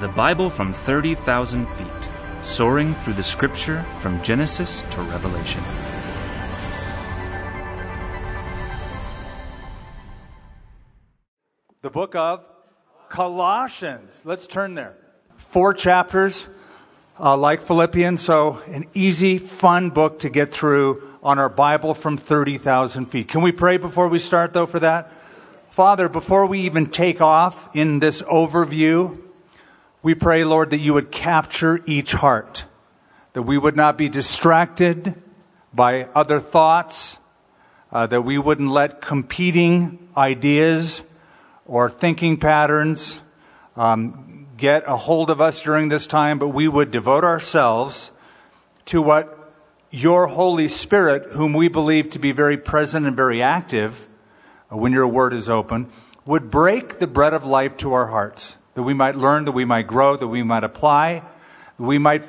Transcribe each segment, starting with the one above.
The Bible from 30,000 feet, soaring through the scripture from Genesis to Revelation. The book of Colossians. Let's turn there. Four chapters, uh, like Philippians, so an easy, fun book to get through on our Bible from 30,000 feet. Can we pray before we start, though, for that? Father, before we even take off in this overview, we pray, Lord, that you would capture each heart, that we would not be distracted by other thoughts, uh, that we wouldn't let competing ideas or thinking patterns um, get a hold of us during this time, but we would devote ourselves to what your Holy Spirit, whom we believe to be very present and very active uh, when your word is open, would break the bread of life to our hearts, that we might learn, that we might grow, that we might apply, that we might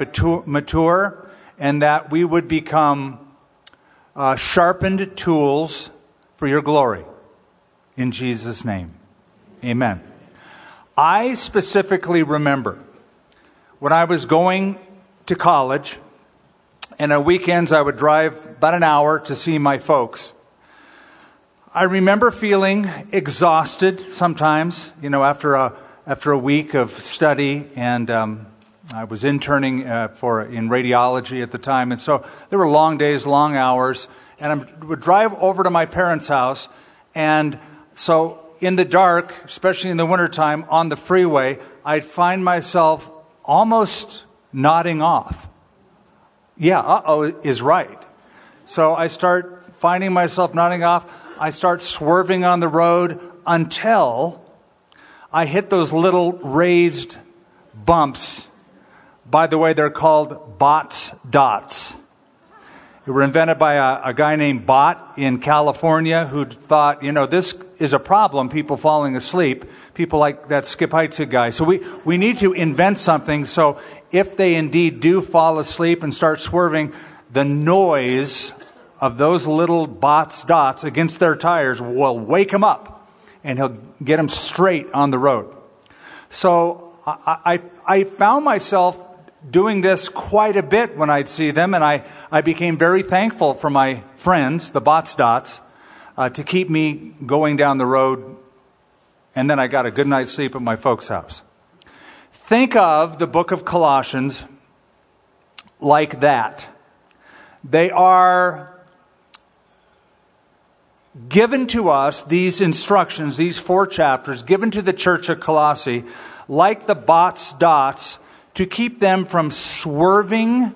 mature, and that we would become uh, sharpened tools for your glory. In Jesus' name. Amen. I specifically remember when I was going to college, and on weekends I would drive about an hour to see my folks. I remember feeling exhausted sometimes, you know, after a, after a week of study, and um, I was interning uh, for in radiology at the time, and so there were long days, long hours, and I would drive over to my parents' house, and so in the dark, especially in the wintertime on the freeway, I'd find myself almost nodding off. Yeah, uh oh is right. So I start finding myself nodding off. I start swerving on the road until I hit those little raised bumps. By the way, they're called Botts dots. They were invented by a, a, guy named Bott in California who thought, you know, this is a problem, people falling asleep, people like that Skip Heitzig guy. So we, we need to invent something so if they indeed do fall asleep and start swerving, the noise of those little Botts dots against their tires will wake them up and he'll get them straight on the road. So I, I, I found myself doing this quite a bit when I'd see them, and I, I became very thankful for my friends, the Botts Dots, uh, to keep me going down the road. And then I got a good night's sleep at my folks' house. Think of the book of Colossians like that. They are given to us, these instructions, these four chapters, given to the church of Colossae, like the Botts Dots to keep them from swerving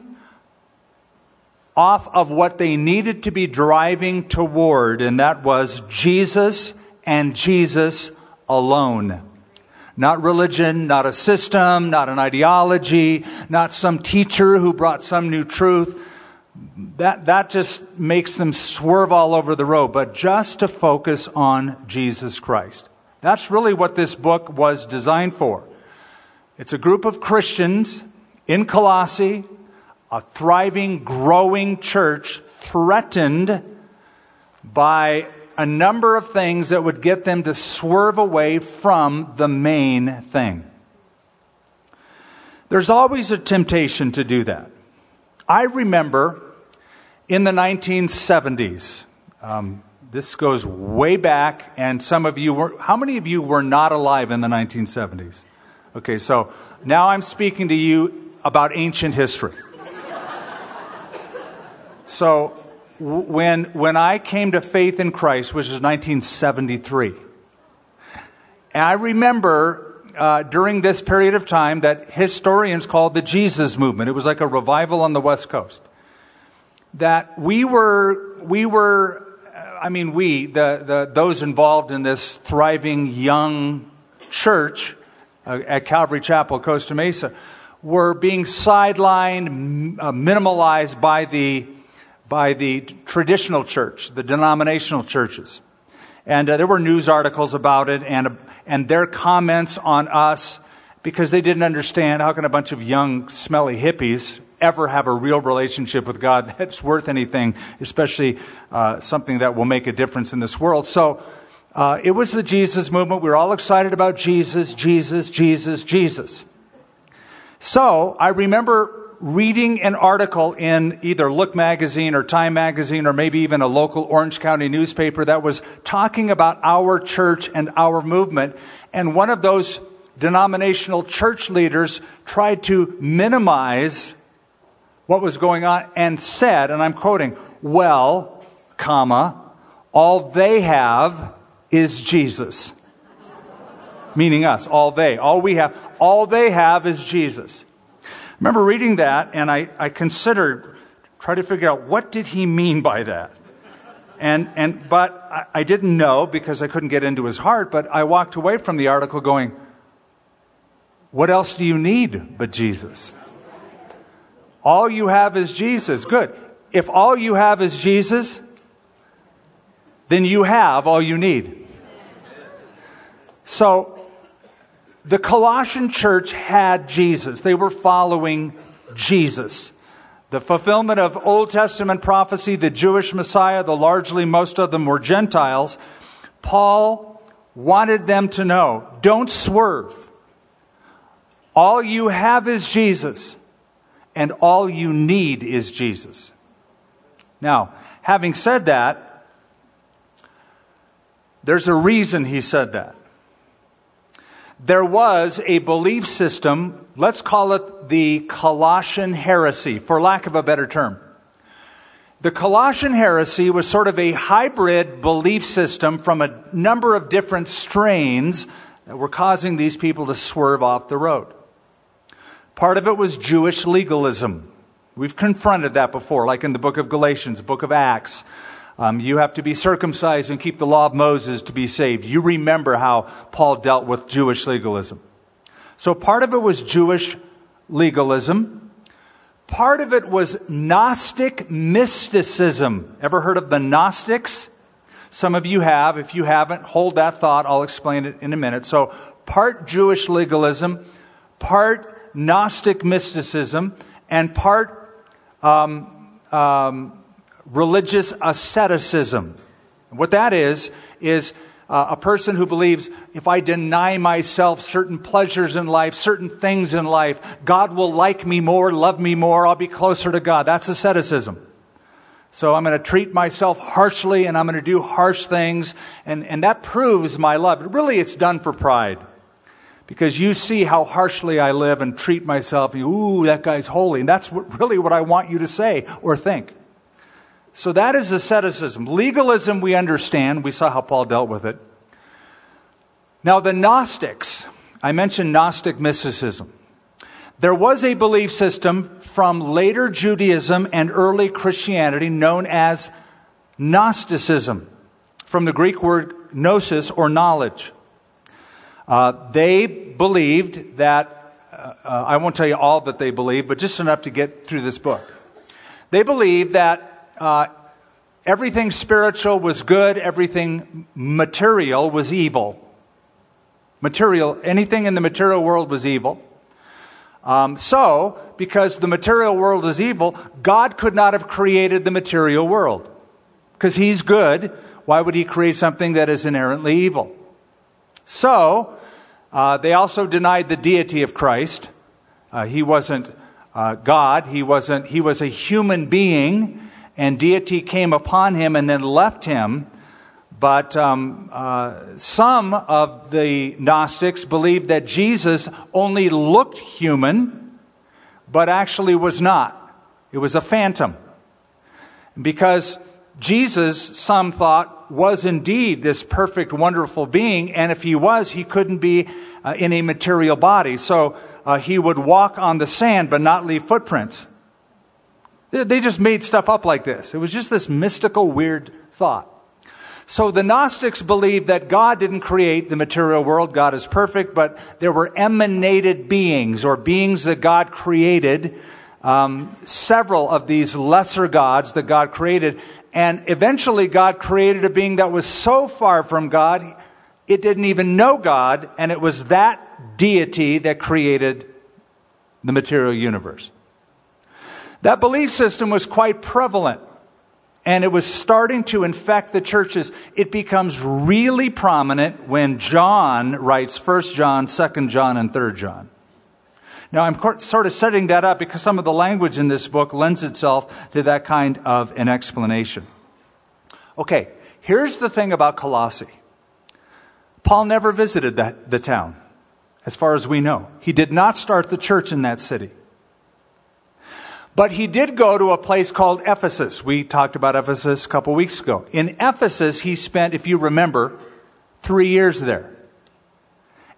off of what they needed to be driving toward, and that was Jesus and Jesus alone. Not religion, not a system, not an ideology, not some teacher who brought some new truth. That, that just makes them swerve all over the road, but just to focus on Jesus Christ. That's really what this book was designed for. It's a group of Christians in Colossae, a thriving, growing church threatened by a number of things that would get them to swerve away from the main thing. There's always a temptation to do that. I remember in the 1970s, um, this goes way back, and some of you were, how many of you were not alive in the 1970s? Okay, so now I'm speaking to you about ancient history. so when, when I came to faith in Christ, which is 1973, I remember uh, during this period of time that historians called the Jesus movement. It was like a revival on the West Coast. That we were, we were, I mean, we, the, the, those involved in this thriving young church, uh, at Calvary Chapel, Costa Mesa, were being sidelined, uh, minimalized by the, by the traditional church, the denominational churches. And uh, there were news articles about it and, and their comments on us because they didn't understand how can a bunch of young, smelly hippies ever have a real relationship with God that's worth anything, especially uh, something that will make a difference in this world. So uh, it was the Jesus movement. We were all excited about Jesus, Jesus, Jesus, Jesus. So I remember reading an article in either Look magazine or Time magazine or maybe even a local Orange County newspaper that was talking about our church and our movement. And one of those denominational church leaders tried to minimize what was going on and said, and I'm quoting, well, comma, all they have is Jesus. Meaning us, all they. All we have, all they have is Jesus. I remember reading that and I, I considered, try to figure out what did he mean by that? And, and, but I, I didn't know because I couldn't get into his heart, but I walked away from the article going, what else do you need but Jesus? All you have is Jesus. Good. If all you have is Jesus, then you have all you need. So, the Colossian church had Jesus. They were following Jesus. The fulfillment of Old Testament prophecy, the Jewish Messiah, the largely most of them were Gentiles. Paul wanted them to know don't swerve. All you have is Jesus, and all you need is Jesus. Now, having said that, there's a reason he said that. There was a belief system, let's call it the Colossian heresy, for lack of a better term. The Colossian heresy was sort of a hybrid belief system from a number of different strains that were causing these people to swerve off the road. Part of it was Jewish legalism. We've confronted that before, like in the book of Galatians, book of Acts. Um, you have to be circumcised and keep the law of Moses to be saved. You remember how Paul dealt with Jewish legalism. So part of it was Jewish legalism. Part of it was Gnostic mysticism. Ever heard of the Gnostics? Some of you have. If you haven't, hold that thought. I'll explain it in a minute. So part Jewish legalism, part Gnostic mysticism and part um, um, religious asceticism. What that is, is uh, a person who believes if I deny myself certain pleasures in life, certain things in life, God will like me more, love me more, I'll be closer to God. That's asceticism. So I'm going to treat myself harshly and I'm going to do harsh things, and, and that proves my love. Really, it's done for pride because you see how harshly I live and treat myself. Ooh, that guy's holy. And that's what, really what I want you to say or think. So that is asceticism. Legalism, we understand. We saw how Paul dealt with it. Now, the Gnostics, I mentioned Gnostic mysticism. There was a belief system from later Judaism and early Christianity known as Gnosticism, from the Greek word gnosis or knowledge. Uh, they believed that, uh, uh, I won't tell you all that they believed, but just enough to get through this book. They believed that uh, everything spiritual was good, everything material was evil. Material, anything in the material world was evil. Um, so, because the material world is evil, God could not have created the material world. Because He's good, why would He create something that is inherently evil? So, uh, they also denied the deity of Christ. Uh, he wasn't uh, God. He wasn't. He was a human being, and deity came upon him and then left him. But um, uh, some of the Gnostics believed that Jesus only looked human, but actually was not. It was a phantom. Because Jesus, some thought, was indeed this perfect, wonderful being, and if he was, he couldn't be uh, in a material body. So uh, he would walk on the sand but not leave footprints. They just made stuff up like this. It was just this mystical, weird thought. So the Gnostics believed that God didn't create the material world. God is perfect, but there were emanated beings or beings that God created. Um, several of these lesser gods that God created, and eventually, God created a being that was so far from God, it didn't even know God, and it was that deity that created the material universe. That belief system was quite prevalent, and it was starting to infect the churches. It becomes really prominent when John writes 1 John, 2 John, and 3 John. Now, I'm sort of setting that up because some of the language in this book lends itself to that kind of an explanation. Okay, here's the thing about Colossae Paul never visited that, the town, as far as we know. He did not start the church in that city. But he did go to a place called Ephesus. We talked about Ephesus a couple weeks ago. In Ephesus, he spent, if you remember, three years there.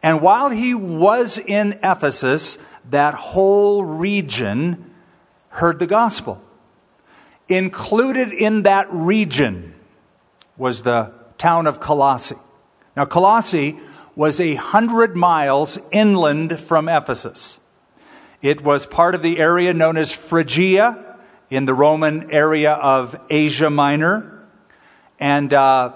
And while he was in Ephesus, that whole region heard the gospel. Included in that region was the town of Colossae. Now, Colossae was a hundred miles inland from Ephesus. It was part of the area known as Phrygia in the Roman area of Asia Minor. And uh,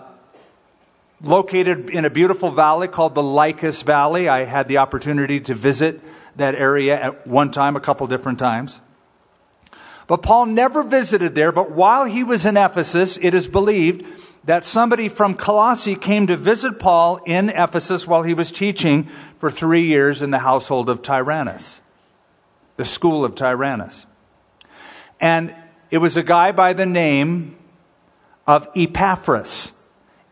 located in a beautiful valley called the Lycus Valley. I had the opportunity to visit that area at one time, a couple different times. But Paul never visited there, but while he was in Ephesus, it is believed that somebody from Colossae came to visit Paul in Ephesus while he was teaching for three years in the household of Tyrannus, the school of Tyrannus. And it was a guy by the name of Epaphras.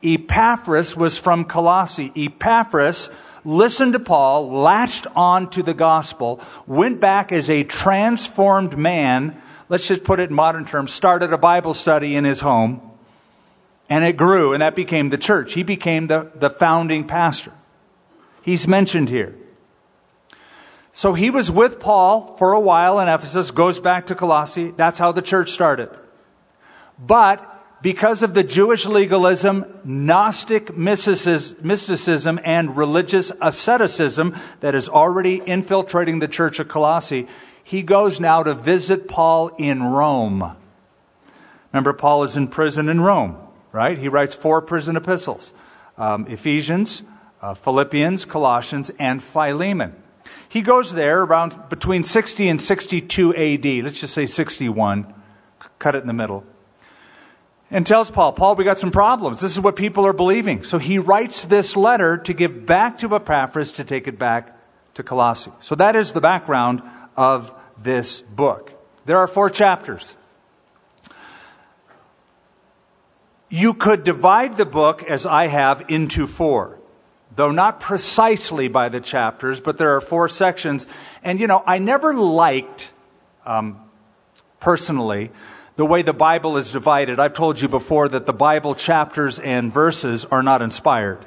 Epaphras was from Colossae. Epaphras listened to Paul, latched on to the gospel, went back as a transformed man, let's just put it in modern terms, started a Bible study in his home, and it grew, and that became the church. He became the, the founding pastor. He's mentioned here. So he was with Paul for a while in Ephesus, goes back to Colossae. That's how the church started. But because of the Jewish legalism, Gnostic mysticism, and religious asceticism that is already infiltrating the church of Colossae, he goes now to visit Paul in Rome. Remember, Paul is in prison in Rome, right? He writes four prison epistles um, Ephesians, uh, Philippians, Colossians, and Philemon. He goes there around between 60 and 62 AD. Let's just say 61. Cut it in the middle and tells Paul, Paul, we got some problems. This is what people are believing. So he writes this letter to give back to Epaphras to take it back to Colossae. So that is the background of this book. There are four chapters. You could divide the book, as I have, into four, though not precisely by the chapters, but there are four sections. And, you know, I never liked, um, personally, the way the Bible is divided. I've told you before that the Bible chapters and verses are not inspired.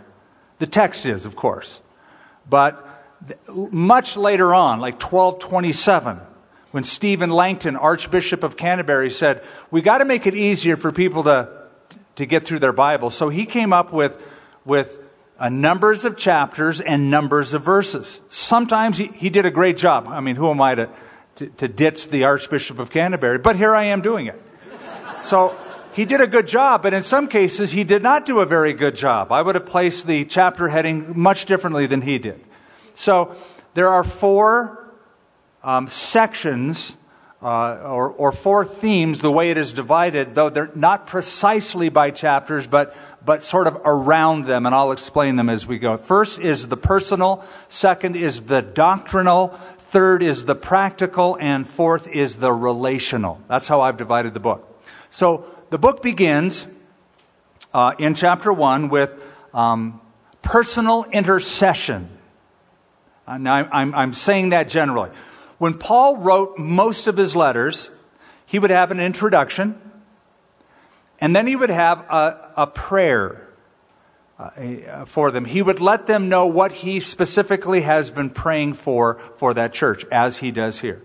The text is, of course. But much later on, like 1227, when Stephen Langton, Archbishop of Canterbury, said, We got to make it easier for people to, to get through their Bible. So he came up with, with numbers of chapters and numbers of verses. Sometimes he, he did a great job. I mean, who am I to, to, to ditch the Archbishop of Canterbury, but here I am doing it. So he did a good job, but in some cases he did not do a very good job. I would have placed the chapter heading much differently than he did. So there are four um, sections uh, or, or, four themes, the way it is divided, though they're not precisely by chapters, but, but sort of around them, and I'll explain them as we go. First is the personal, second is the doctrinal, Third is the practical, and fourth is the relational. That's how I've divided the book. So the book begins uh, in chapter one with um, personal intercession. Uh, now, I'm, I'm saying that generally. When Paul wrote most of his letters, he would have an introduction, and then he would have a, a prayer uh, for them. He would let them know what he specifically has been praying for for that church, as he does here.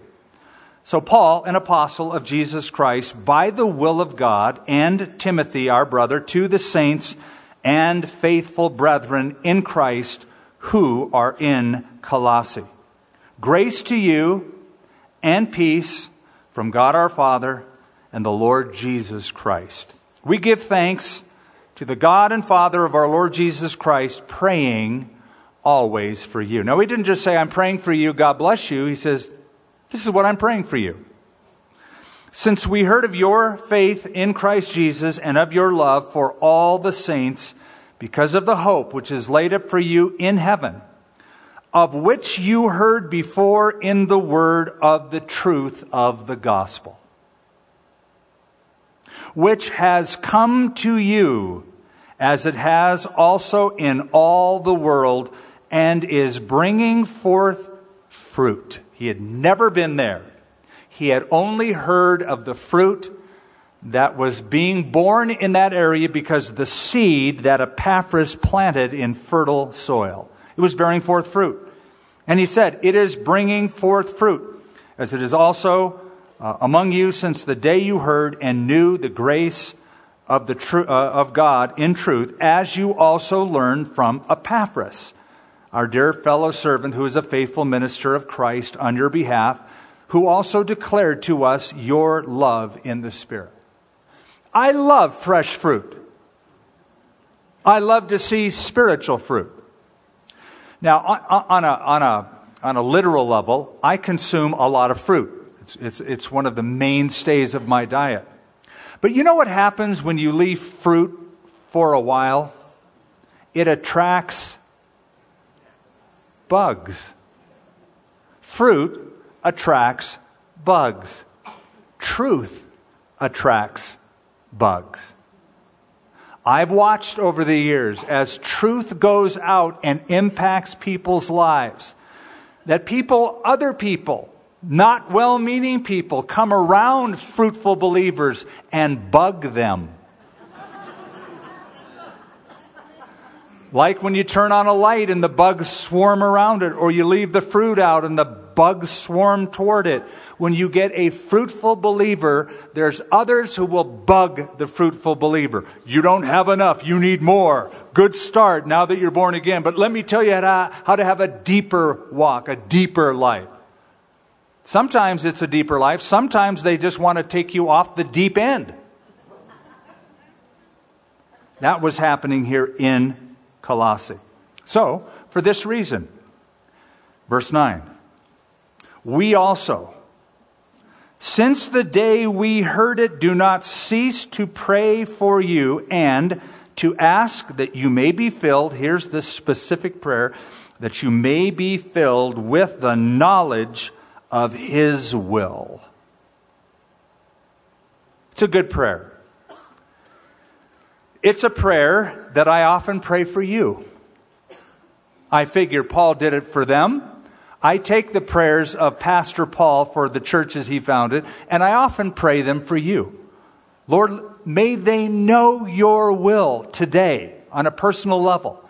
So, Paul, an apostle of Jesus Christ, by the will of God, and Timothy, our brother, to the saints and faithful brethren in Christ who are in Colossae. Grace to you and peace from God our Father and the Lord Jesus Christ. We give thanks to the God and Father of our Lord Jesus Christ, praying always for you. Now, he didn't just say, I'm praying for you, God bless you. He says, This is what I'm praying for you. Since we heard of your faith in Christ Jesus and of your love for all the saints, because of the hope which is laid up for you in heaven, of which you heard before in the word of the truth of the gospel, which has come to you as it has also in all the world and is bringing forth fruit. He had never been there. He had only heard of the fruit that was being born in that area because the seed that Epaphras planted in fertile soil. It was bearing forth fruit. And he said, It is bringing forth fruit, as it is also uh, among you since the day you heard and knew the grace of, the tr- uh, of God in truth, as you also learned from Epaphras, our dear fellow servant who is a faithful minister of Christ on your behalf, who also declared to us your love in the Spirit. I love fresh fruit. I love to see spiritual fruit. Now, on, a, on, a, on a literal level, I consume a lot of fruit. It's, it's, it's one of the mainstays of my diet. But you know what happens when you leave fruit for a while? It attracts bugs. Fruit attracts bugs. Truth attracts bugs. I've watched over the years as truth goes out and impacts people's lives, that people, other people, not well meaning people, come around fruitful believers and bug them. like when you turn on a light and the bugs swarm around it, or you leave the fruit out and the bugs swarm toward it. When you get a fruitful believer, there's others who will bug the fruitful believer. You don't have enough. You need more. Good start now that you're born again. But let me tell you how to, how to have a deeper walk, a deeper life. Sometimes it's a deeper life. Sometimes they just want to take you off the deep end. That was happening here in Colossae. So, for this reason, verse 9 we also, since the day we heard it, do not cease to pray for you and to ask that you may be filled. Here's this specific prayer that you may be filled with the knowledge of His will. It's a good prayer. It's a prayer that I often pray for you. I figure Paul did it for them. I take the prayers of Pastor Paul for the churches he founded, and I often pray them for you. Lord, may they know your will today on a personal level,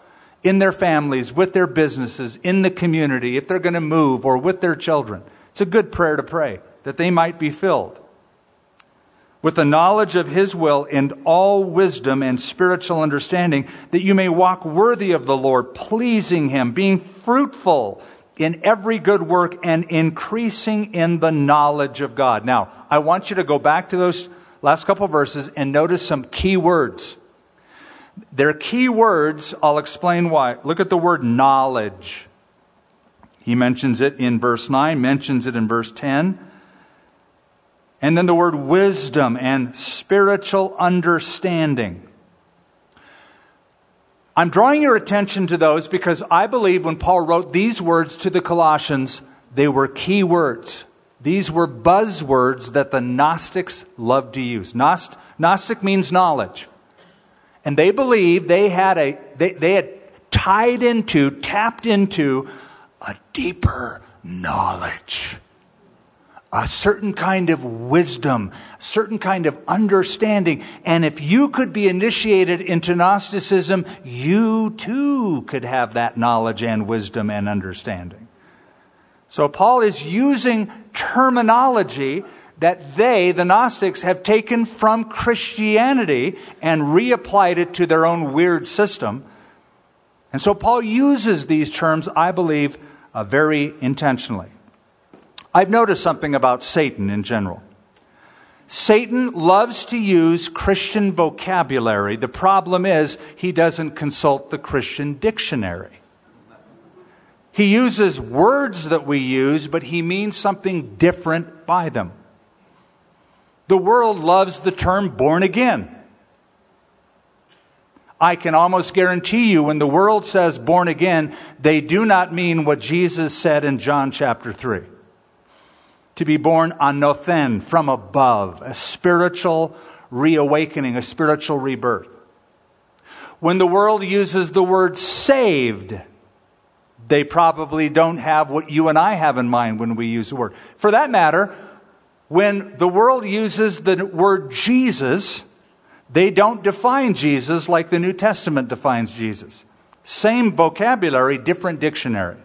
in their families, with their businesses, in the community, if they're going to move, or with their children. It's a good prayer to pray that they might be filled with the knowledge of his will and all wisdom and spiritual understanding, that you may walk worthy of the Lord, pleasing him, being fruitful in every good work and increasing in the knowledge of God. Now, I want you to go back to those last couple verses and notice some key words. They're key words. I'll explain why. Look at the word knowledge. He mentions it in verse 9, mentions it in verse 10. And then the word wisdom and spiritual understanding. I'm drawing your attention to those because I believe when Paul wrote these words to the Colossians, they were key words. These were buzzwords that the Gnostics loved to use. Gnost, Gnostic means knowledge. And they believed they had a, they, they had tied into, tapped into a deeper knowledge a certain kind of wisdom, certain kind of understanding. And if you could be initiated into Gnosticism, you too could have that knowledge and wisdom and understanding. So Paul is using terminology that they, the Gnostics, have taken from Christianity and reapplied it to their own weird system. And so Paul uses these terms, I believe, uh, very intentionally. I've noticed something about Satan in general. Satan loves to use Christian vocabulary. The problem is he doesn't consult the Christian dictionary. He uses words that we use, but he means something different by them. The world loves the term born again. I can almost guarantee you when the world says born again, they do not mean what Jesus said in John chapter 3. To be born anothen, from above, a spiritual reawakening, a spiritual rebirth. When the world uses the word saved, they probably don't have what you and I have in mind when we use the word. For that matter, when the world uses the word Jesus, they don't define Jesus like the New Testament defines Jesus. Same vocabulary, different dictionary.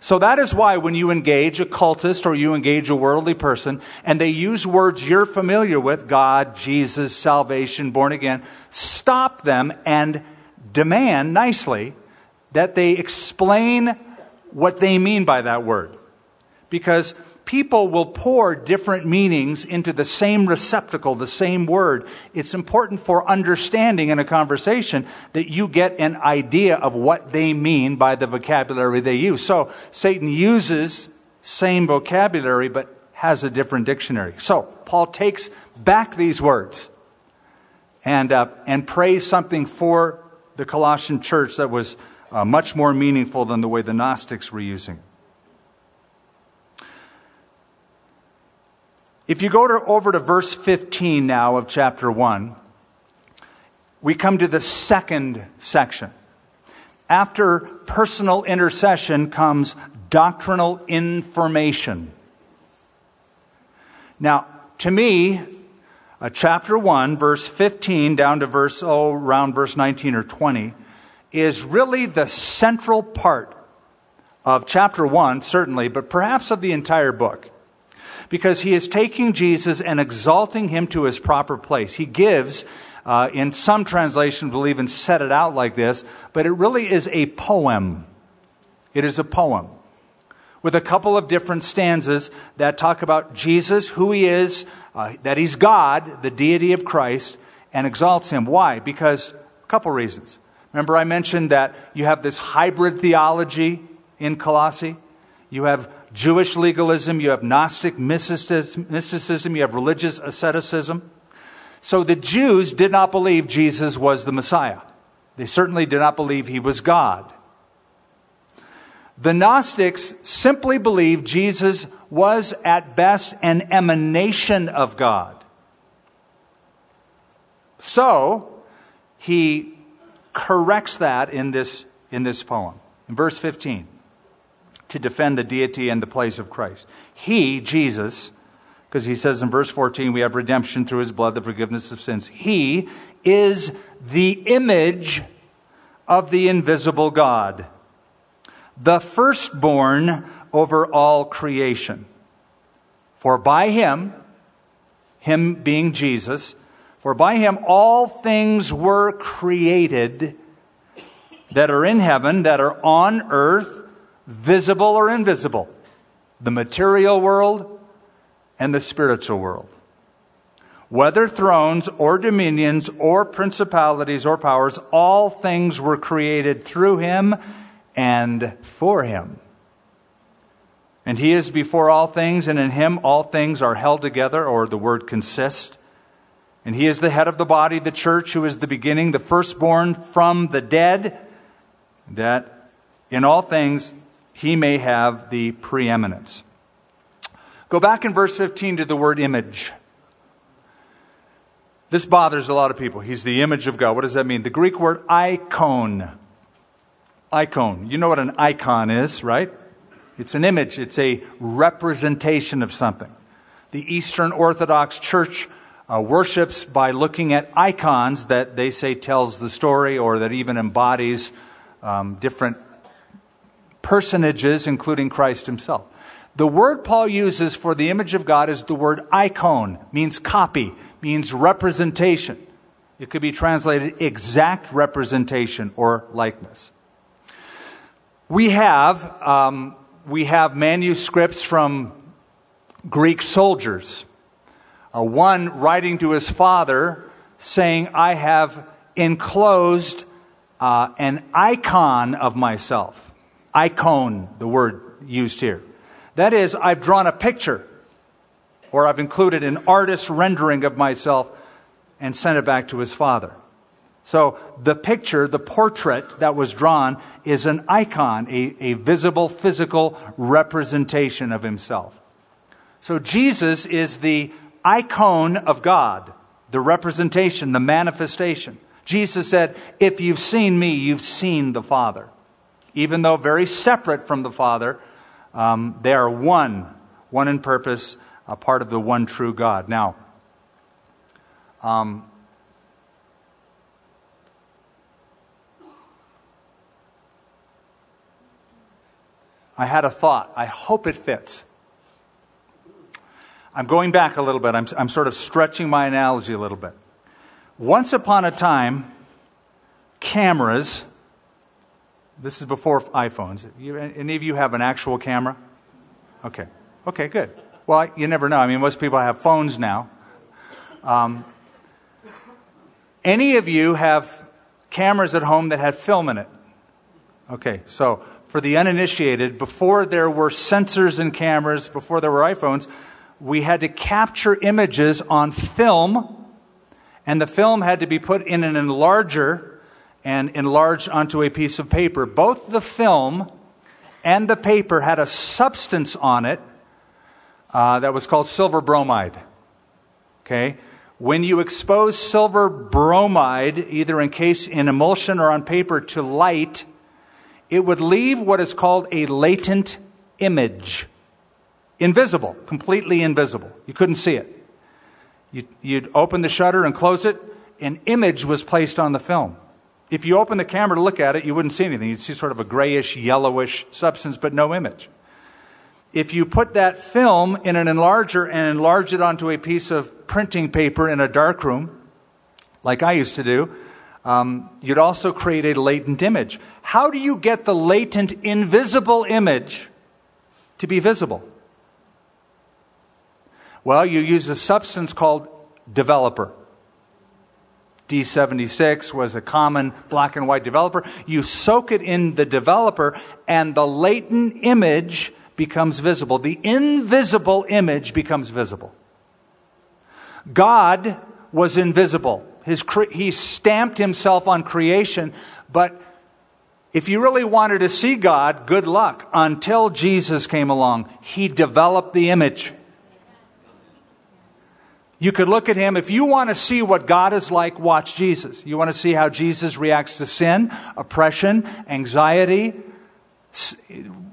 So that is why when you engage a cultist or you engage a worldly person and they use words you're familiar with, God, Jesus, salvation, born again, stop them and demand nicely that they explain what they mean by that word. Because people will pour different meanings into the same receptacle, the same word. It's important for understanding in a conversation that you get an idea of what they mean by the vocabulary they use. So Satan uses same vocabulary but has a different dictionary. So Paul takes back these words and, uh, and prays something for the Colossian church that was uh, much more meaningful than the way the Gnostics were using If you go to, over to verse 15 now of chapter 1, we come to the second section. After personal intercession comes doctrinal information. Now, to me, uh, chapter 1, verse 15 down to verse, oh, around verse 19 or 20, is really the central part of chapter 1, certainly, but perhaps of the entire book because he is taking Jesus and exalting him to his proper place. He gives, uh, in some translations, will even set it out like this, but it really is a poem. It is a poem with a couple of different stanzas that talk about Jesus, who he is, uh, that he's God, the deity of Christ, and exalts him. Why? Because a couple reasons. Remember, I mentioned that you have this hybrid theology in Colossae. You have Jewish legalism, you have Gnostic mysticism, you have religious asceticism. So the Jews did not believe Jesus was the Messiah. They certainly did not believe he was God. The Gnostics simply believed Jesus was at best an emanation of God. So, he corrects that in this, in this poem. In verse 15 to defend the deity and the place of Christ. He, Jesus, because he says in verse 14, we have redemption through his blood, the forgiveness of sins. He is the image of the invisible God, the firstborn over all creation. For by him, him being Jesus, for by him all things were created that are in heaven, that are on earth, visible or invisible, the material world and the spiritual world. Whether thrones or dominions or principalities or powers, all things were created through him and for him. And he is before all things, and in him all things are held together, or the word consist. And he is the head of the body, the church, who is the beginning, the firstborn from the dead, that in all things he may have the preeminence. Go back in verse 15 to the word image. This bothers a lot of people. He's the image of God. What does that mean? The Greek word icon. Icon. You know what an icon is, right? It's an image, it's a representation of something. The Eastern Orthodox Church uh, worships by looking at icons that they say tells the story or that even embodies um, different personages, including Christ himself. The word Paul uses for the image of God is the word icon, means copy, means representation. It could be translated exact representation or likeness. We have, um, we have manuscripts from Greek soldiers. Uh, one writing to his father saying, I have enclosed uh, an icon of myself icon, the word used here. That is, I've drawn a picture or I've included an artist's rendering of myself and sent it back to his father. So the picture, the portrait that was drawn, is an icon, a, a visible physical representation of himself. So Jesus is the icon of God, the representation, the manifestation. Jesus said, If you've seen me, you've seen the Father. Even though very separate from the Father, um, they are one, one in purpose, a part of the one true God. Now, um, I had a thought. I hope it fits. I'm going back a little bit. I'm, I'm sort of stretching my analogy a little bit. Once upon a time, cameras, this is before iPhones. You, any of you have an actual camera? Okay. Okay, good. Well, you never know. I mean, most people have phones now. Um, any of you have cameras at home that had film in it? Okay, so for the uninitiated, before there were sensors and cameras, before there were iPhones, we had to capture images on film, and the film had to be put in an enlarger and enlarged onto a piece of paper. Both the film and the paper had a substance on it uh, that was called silver bromide. Okay? When you expose silver bromide, either in case in emulsion or on paper, to light, it would leave what is called a latent image. Invisible, completely invisible. You couldn't see it. You'd, you'd open the shutter and close it, an image was placed on the film. If you open the camera to look at it, you wouldn't see anything. You'd see sort of a grayish, yellowish substance, but no image. If you put that film in an enlarger and enlarge it onto a piece of printing paper in a darkroom, like I used to do, um, you'd also create a latent image. How do you get the latent, invisible image to be visible? Well, you use a substance called developer. D76 was a common black and white developer. You soak it in the developer, and the latent image becomes visible. The invisible image becomes visible. God was invisible. His, he stamped himself on creation, but if you really wanted to see God, good luck. Until Jesus came along, he developed the image. You could look at him. If you want to see what God is like, watch Jesus. You want to see how Jesus reacts to sin, oppression, anxiety.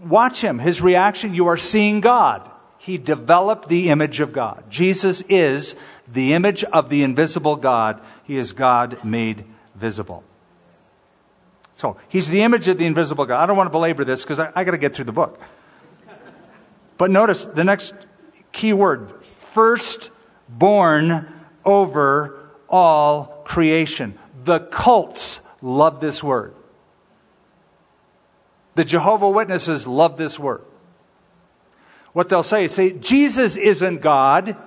Watch him. His reaction, you are seeing God. He developed the image of God. Jesus is the image of the invisible God. He is God made visible. So, he's the image of the invisible God. I don't want to belabor this because I, I got to get through the book. But notice the next key word first born over all creation. The cults love this word. The Jehovah Witnesses love this word. What they'll say is say, Jesus isn't God.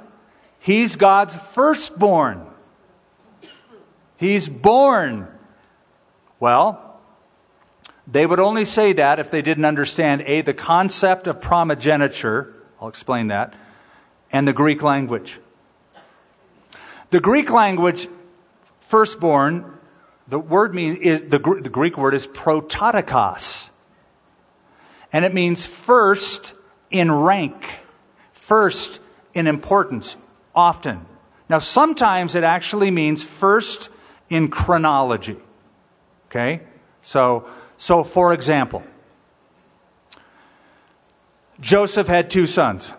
He's God's firstborn. He's born. Well, they would only say that if they didn't understand A, the concept of primogeniture, I'll explain that, and the Greek language. The Greek language, firstborn, the word means is the, the Greek word is prototokos. And it means first in rank, first in importance, often. Now, sometimes it actually means first in chronology. Okay? So, so for example, Joseph had two sons.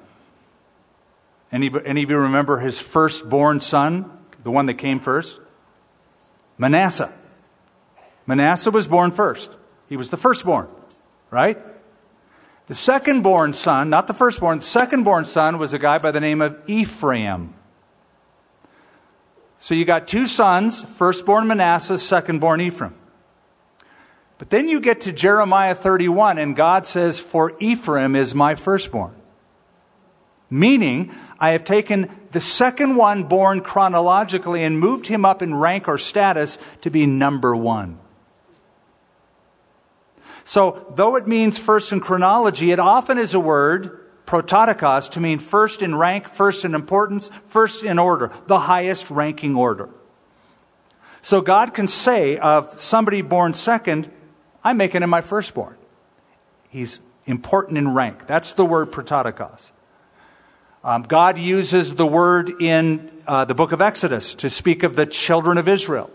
Any, any of you remember his firstborn son, the one that came first? Manasseh. Manasseh was born first. He was the firstborn, right? The secondborn son, not the firstborn, the secondborn son was a guy by the name of Ephraim. So you got two sons, firstborn Manasseh, secondborn Ephraim. But then you get to Jeremiah 31, and God says, For Ephraim is my firstborn. Meaning, I have taken the second one born chronologically and moved him up in rank or status to be number one. So, though it means first in chronology, it often is a word, prototokos, to mean first in rank, first in importance, first in order, the highest ranking order. So God can say of somebody born second, I'm making him my firstborn. He's important in rank. That's the word prototokos. Um, God uses the word in uh, the book of Exodus to speak of the children of Israel.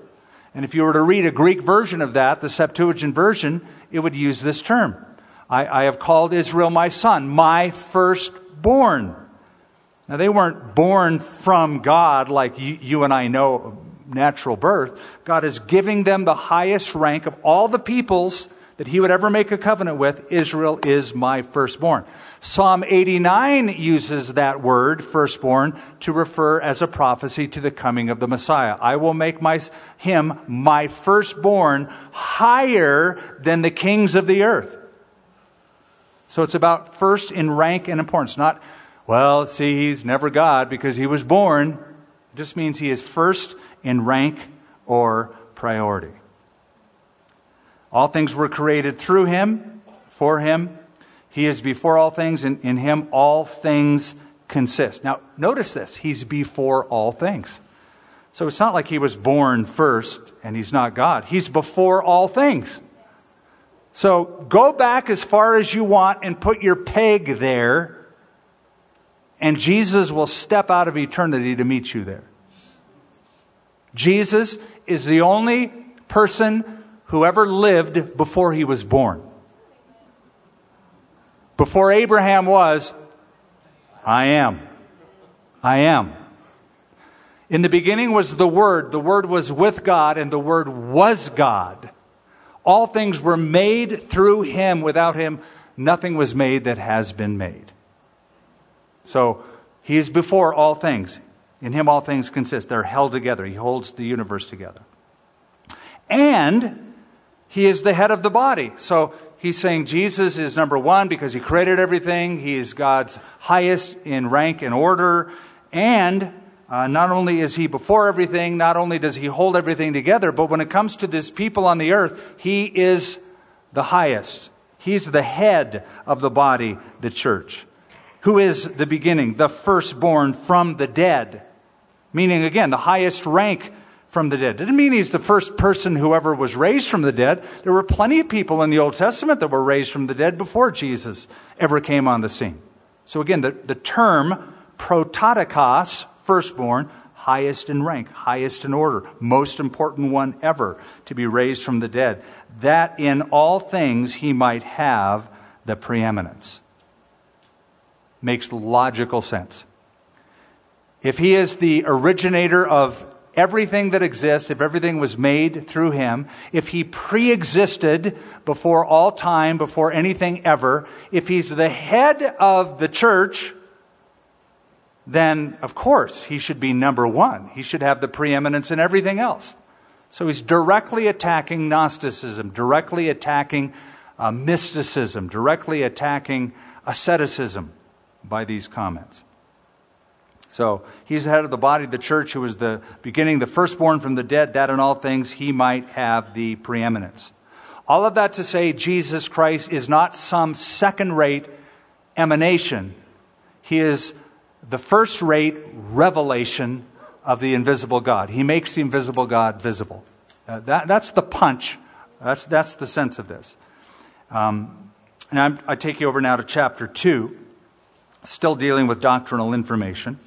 And if you were to read a Greek version of that, the Septuagint version, it would use this term. I, I have called Israel my son, my firstborn. Now, they weren't born from God like you, you and I know natural birth. God is giving them the highest rank of all the peoples that he would ever make a covenant with. Israel is my firstborn. Psalm 89 uses that word, firstborn, to refer as a prophecy to the coming of the Messiah. I will make my, him my firstborn higher than the kings of the earth. So it's about first in rank and importance, not, well, see, he's never God because he was born. It just means he is first in rank or priority. All things were created through him, for him. He is before all things, and in him all things consist. Now, notice this. He's before all things. So it's not like he was born first and he's not God. He's before all things. So go back as far as you want and put your peg there, and Jesus will step out of eternity to meet you there. Jesus is the only person who ever lived before he was born. Before Abraham was, I am. I am. In the beginning was the Word. The Word was with God, and the Word was God. All things were made through him. Without him, nothing was made that has been made. So, he is before all things. In him, all things consist. They're held together. He holds the universe together. And he is the head of the body. So, he's saying Jesus is number one because he created everything. He is God's highest in rank and order. And uh, not only is he before everything, not only does he hold everything together, but when it comes to this people on the earth, he is the highest. He's the head of the body, the church, who is the beginning, the firstborn from the dead. Meaning, again, the highest rank from the dead. Didn't mean he's the first person who ever was raised from the dead. There were plenty of people in the Old Testament that were raised from the dead before Jesus ever came on the scene. So again, the, the term prototokos, firstborn, highest in rank, highest in order, most important one ever to be raised from the dead, that in all things he might have the preeminence. Makes logical sense. If he is the originator of everything that exists, if everything was made through him, if he pre existed before all time, before anything ever, if he's the head of the church, then of course he should be number one. He should have the preeminence in everything else. So he's directly attacking Gnosticism, directly attacking uh, mysticism, directly attacking asceticism by these comments. So he's the head of the body of the church who is the beginning, the firstborn from the dead, that in all things he might have the preeminence. All of that to say, Jesus Christ is not some second rate emanation. He is the first rate revelation of the invisible God. He makes the invisible God visible. Uh, that, that's the punch. That's, that's the sense of this. Um, and I'm, I take you over now to chapter 2, still dealing with doctrinal information.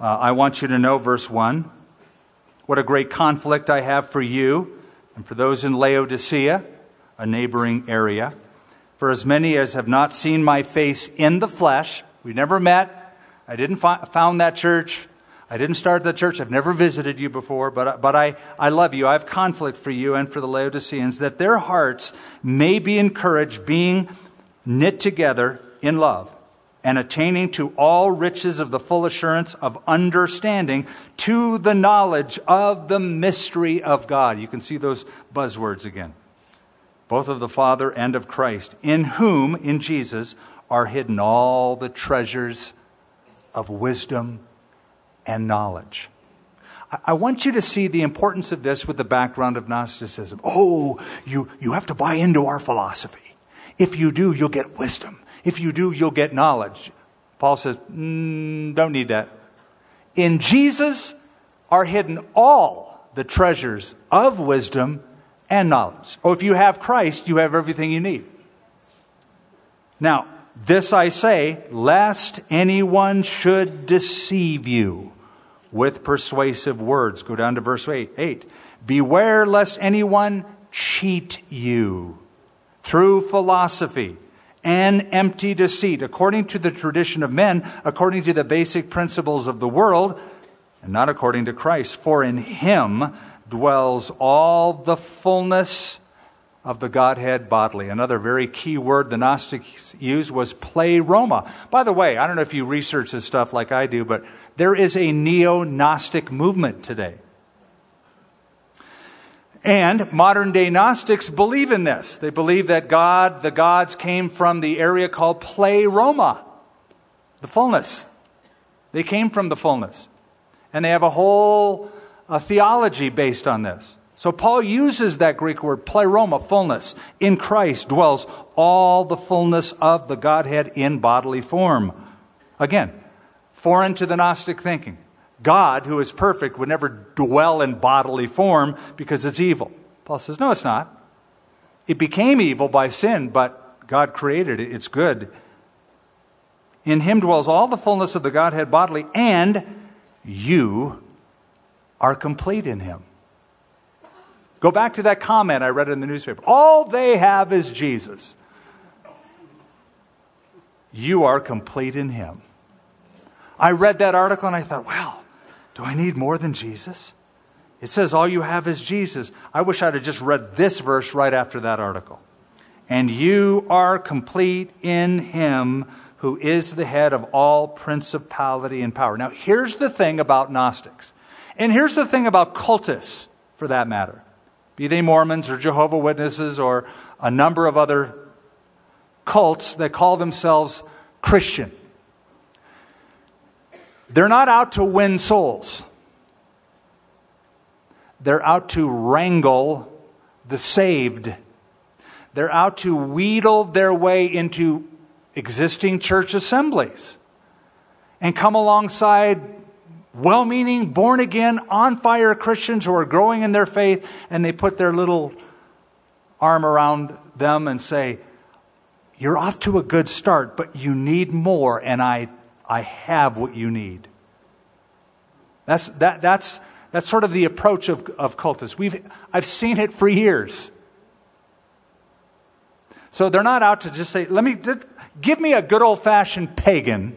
Uh, I want you to know, verse 1, what a great conflict I have for you and for those in Laodicea, a neighboring area. For as many as have not seen my face in the flesh, we never met, I didn't fi- found that church. I didn't start that church. I've never visited you before, but, but I, I love you. I have conflict for you and for the Laodiceans, that their hearts may be encouraged, being knit together in love, and attaining to all riches of the full assurance of understanding, to the knowledge of the mystery of God. You can see those buzzwords again. Both of the Father and of Christ, in whom, in Jesus, are hidden all the treasures of wisdom and knowledge. I want you to see the importance of this with the background of Gnosticism. Oh, you, you have to buy into our philosophy. If you do, you'll get wisdom. If you do, you'll get knowledge. Paul says, mm, don't need that. In Jesus are hidden all the treasures of wisdom and knowledge. Or if you have Christ, you have everything you need. Now, this I say, lest anyone should deceive you with persuasive words. Go down to verse 8. 8. Beware lest anyone cheat you through philosophy and empty deceit, according to the tradition of men, according to the basic principles of the world, and not according to Christ. For in him dwells all the fullness of the Godhead bodily. Another very key word the Gnostics used was pleroma. By the way, I don't know if you research this stuff like I do, but there is a neo Gnostic movement today. And modern day Gnostics believe in this. They believe that God, the gods, came from the area called pleroma, the fullness. They came from the fullness. And they have a whole a theology based on this. So Paul uses that Greek word, pleroma, fullness. In Christ dwells all the fullness of the Godhead in bodily form. Again, foreign to the Gnostic thinking. God, who is perfect, would never dwell in bodily form because it's evil. Paul says, no, it's not. It became evil by sin, but God created it. It's good. In him dwells all the fullness of the Godhead bodily, and you are complete in him. Go back to that comment I read in the newspaper. All they have is Jesus. You are complete in him. I read that article and I thought, well, do I need more than Jesus? It says all you have is Jesus. I wish I'd have just read this verse right after that article. And you are complete in him who is the head of all principality and power. Now, here's the thing about Gnostics. And here's the thing about cultists, for that matter be they Mormons or Jehovah Witnesses or a number of other cults that call themselves Christian. They're not out to win souls. They're out to wrangle the saved. They're out to wheedle their way into existing church assemblies and come alongside well meaning, born again, on fire Christians who are growing in their faith, and they put their little arm around them and say, You're off to a good start, but you need more, and I, I have what you need. That's, that, that's, that's sort of the approach of, of cultists. We've, I've seen it for years. So they're not out to just say, let me, give me a good old fashioned pagan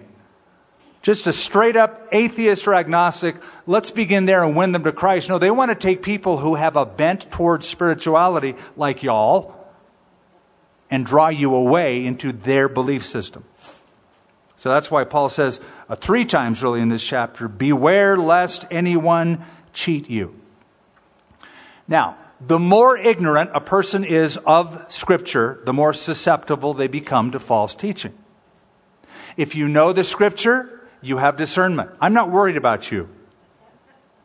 just a straight up atheist or agnostic, let's begin there and win them to Christ. No, they want to take people who have a bent towards spirituality, like y'all, and draw you away into their belief system. So that's why Paul says uh, three times really in this chapter beware lest anyone cheat you. Now, the more ignorant a person is of Scripture, the more susceptible they become to false teaching. If you know the Scripture, you have discernment. I'm not worried about you.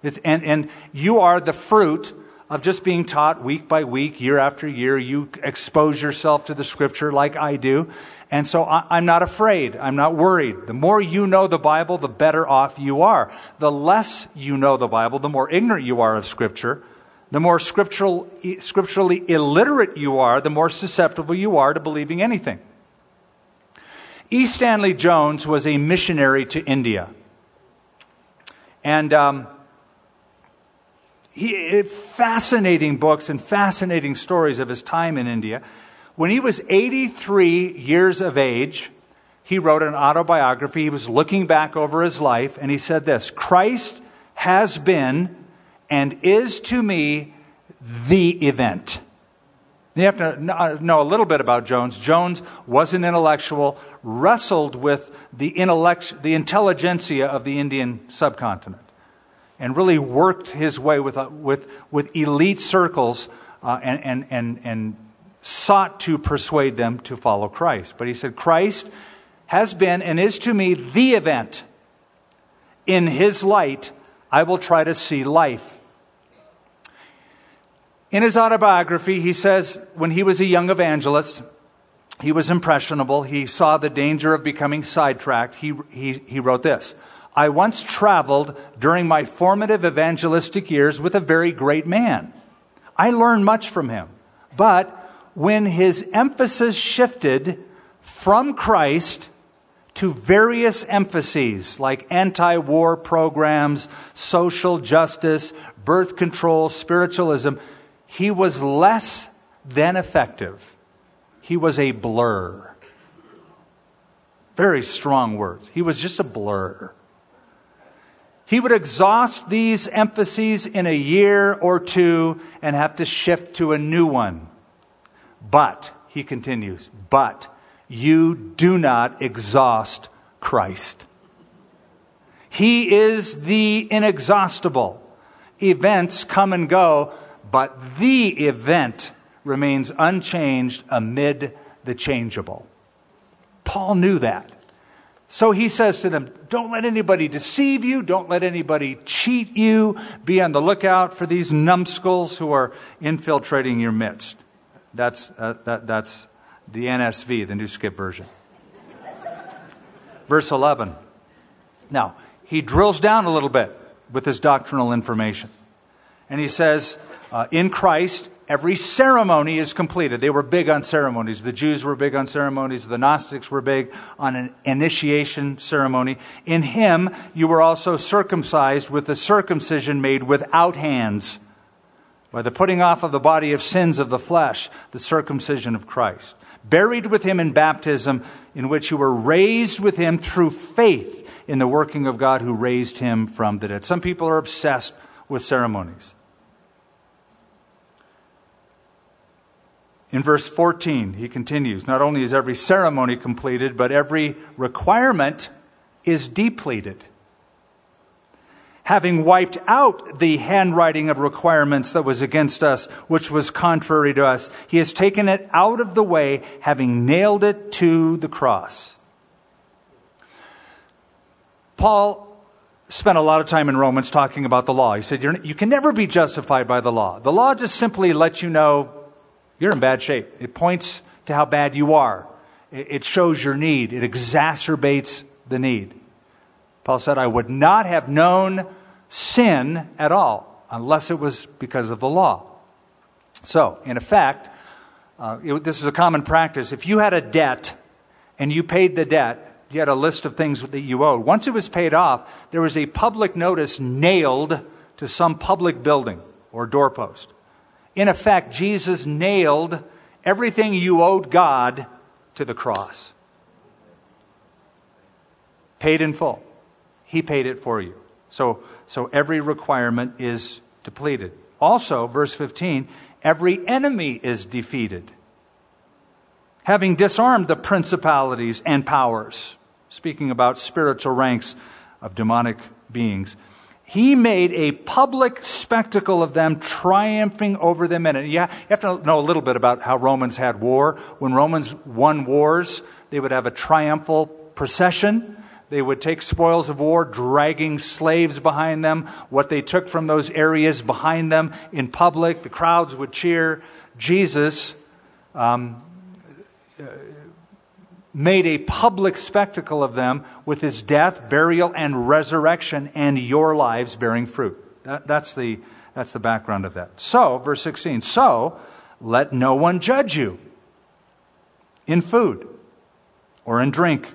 It's, and, and you are the fruit of just being taught week by week, year after year. You expose yourself to the scripture like I do. And so I, am not afraid. I'm not worried. The more you know the Bible, the better off you are. The less you know the Bible, the more ignorant you are of scripture. The more scriptural, scripturally illiterate you are, the more susceptible you are to believing anything. E. Stanley Jones was a missionary to India. And um, he, fascinating books and fascinating stories of his time in India. When he was 83 years of age, he wrote an autobiography. He was looking back over his life, and he said this Christ has been and is to me the event. You have to uh, know a little bit about Jones. Jones was an intellectual, wrestled with the, intellect, the intelligentsia of the Indian subcontinent, and really worked his way with, uh, with, with elite circles uh, and, and, and, and sought to persuade them to follow Christ. But he said, Christ has been and is to me the event. In his light, I will try to see life. In his autobiography, he says when he was a young evangelist, he was impressionable. He saw the danger of becoming sidetracked. He, he, he wrote this I once traveled during my formative evangelistic years with a very great man. I learned much from him. But when his emphasis shifted from Christ to various emphases like anti war programs, social justice, birth control, spiritualism, he was less than effective. He was a blur. Very strong words. He was just a blur. He would exhaust these emphases in a year or two and have to shift to a new one. But, he continues, but you do not exhaust Christ. He is the inexhaustible. Events come and go, but the event remains unchanged amid the changeable. Paul knew that. So he says to them, Don't let anybody deceive you. Don't let anybody cheat you. Be on the lookout for these numbskulls who are infiltrating your midst. That's, uh, that, that's the NSV, the New Skip Version. Verse 11. Now, he drills down a little bit with his doctrinal information. And he says, uh, In Christ, every ceremony is completed. They were big on ceremonies. The Jews were big on ceremonies. The Gnostics were big on an initiation ceremony. In him, you were also circumcised with the circumcision made without hands, by the putting off of the body of sins of the flesh, the circumcision of Christ. Buried with him in baptism, in which you were raised with him through faith in the working of God who raised him from the dead. Some people are obsessed with ceremonies. In verse 14, he continues Not only is every ceremony completed, but every requirement is depleted. Having wiped out the handwriting of requirements that was against us, which was contrary to us, he has taken it out of the way, having nailed it to the cross. Paul spent a lot of time in Romans talking about the law. He said, You can never be justified by the law. The law just simply lets you know you're in bad shape. It points to how bad you are. It shows your need. It exacerbates the need. Paul said, I would not have known sin at all unless it was because of the law. So, in effect, uh, it, this is a common practice. If you had a debt and you paid the debt, you had a list of things that you owed. Once it was paid off, there was a public notice nailed to some public building or doorpost. In effect, Jesus nailed everything you owed God to the cross. Paid in full. He paid it for you. So, so every requirement is depleted. Also, verse 15, every enemy is defeated. Having disarmed the principalities and powers, speaking about spiritual ranks of demonic beings, he made a public spectacle of them, triumphing over them it. You have to know a little bit about how Romans had war. When Romans won wars, they would have a triumphal procession. They would take spoils of war, dragging slaves behind them, what they took from those areas behind them in public. The crowds would cheer. Jesus um, made a public spectacle of them with his death, burial, and resurrection, and your lives bearing fruit. That, that's, the, that's the background of that. So, verse 16, so let no one judge you in food or in drink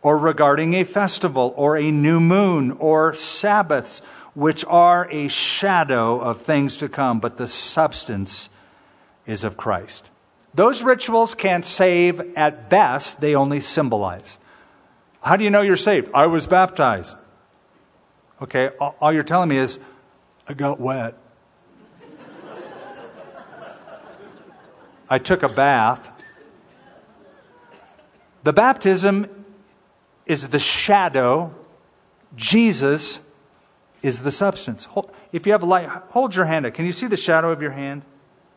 or regarding a festival or a new moon or Sabbaths, which are a shadow of things to come, but the substance is of Christ. Those rituals can't save at best, they only symbolize. How do you know you're saved? I was baptized. Okay, all you're telling me is, I got wet. I took a bath. The baptism is the shadow, Jesus is the substance. If you have a light, hold your hand up. Can you see the shadow of your hand?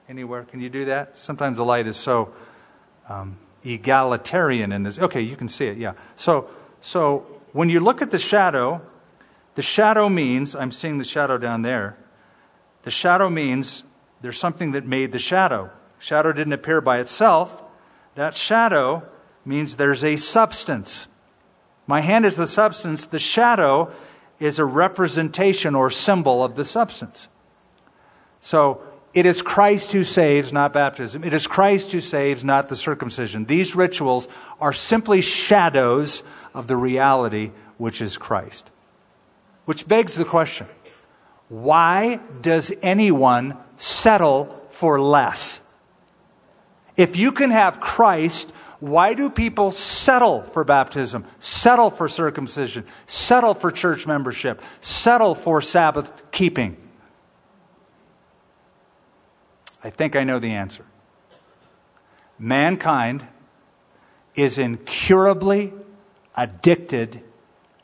Anywhere? Can you do that? Sometimes the light is so um, egalitarian in this. Okay, you can see it, yeah. So, so when you look at the shadow, the shadow means, I'm seeing the shadow down there. The shadow means there's something that made the shadow. Shadow didn't appear by itself. That shadow means there's a substance. My hand is the substance, the shadow is a representation or symbol of the substance. So it is Christ who saves, not baptism. It is Christ who saves, not the circumcision. These rituals are simply shadows of the reality which is Christ. Which begs the question why does anyone settle for less? If you can have Christ, why do people settle for baptism, settle for circumcision, settle for church membership, settle for Sabbath keeping? I think I know the answer. Mankind is incurably addicted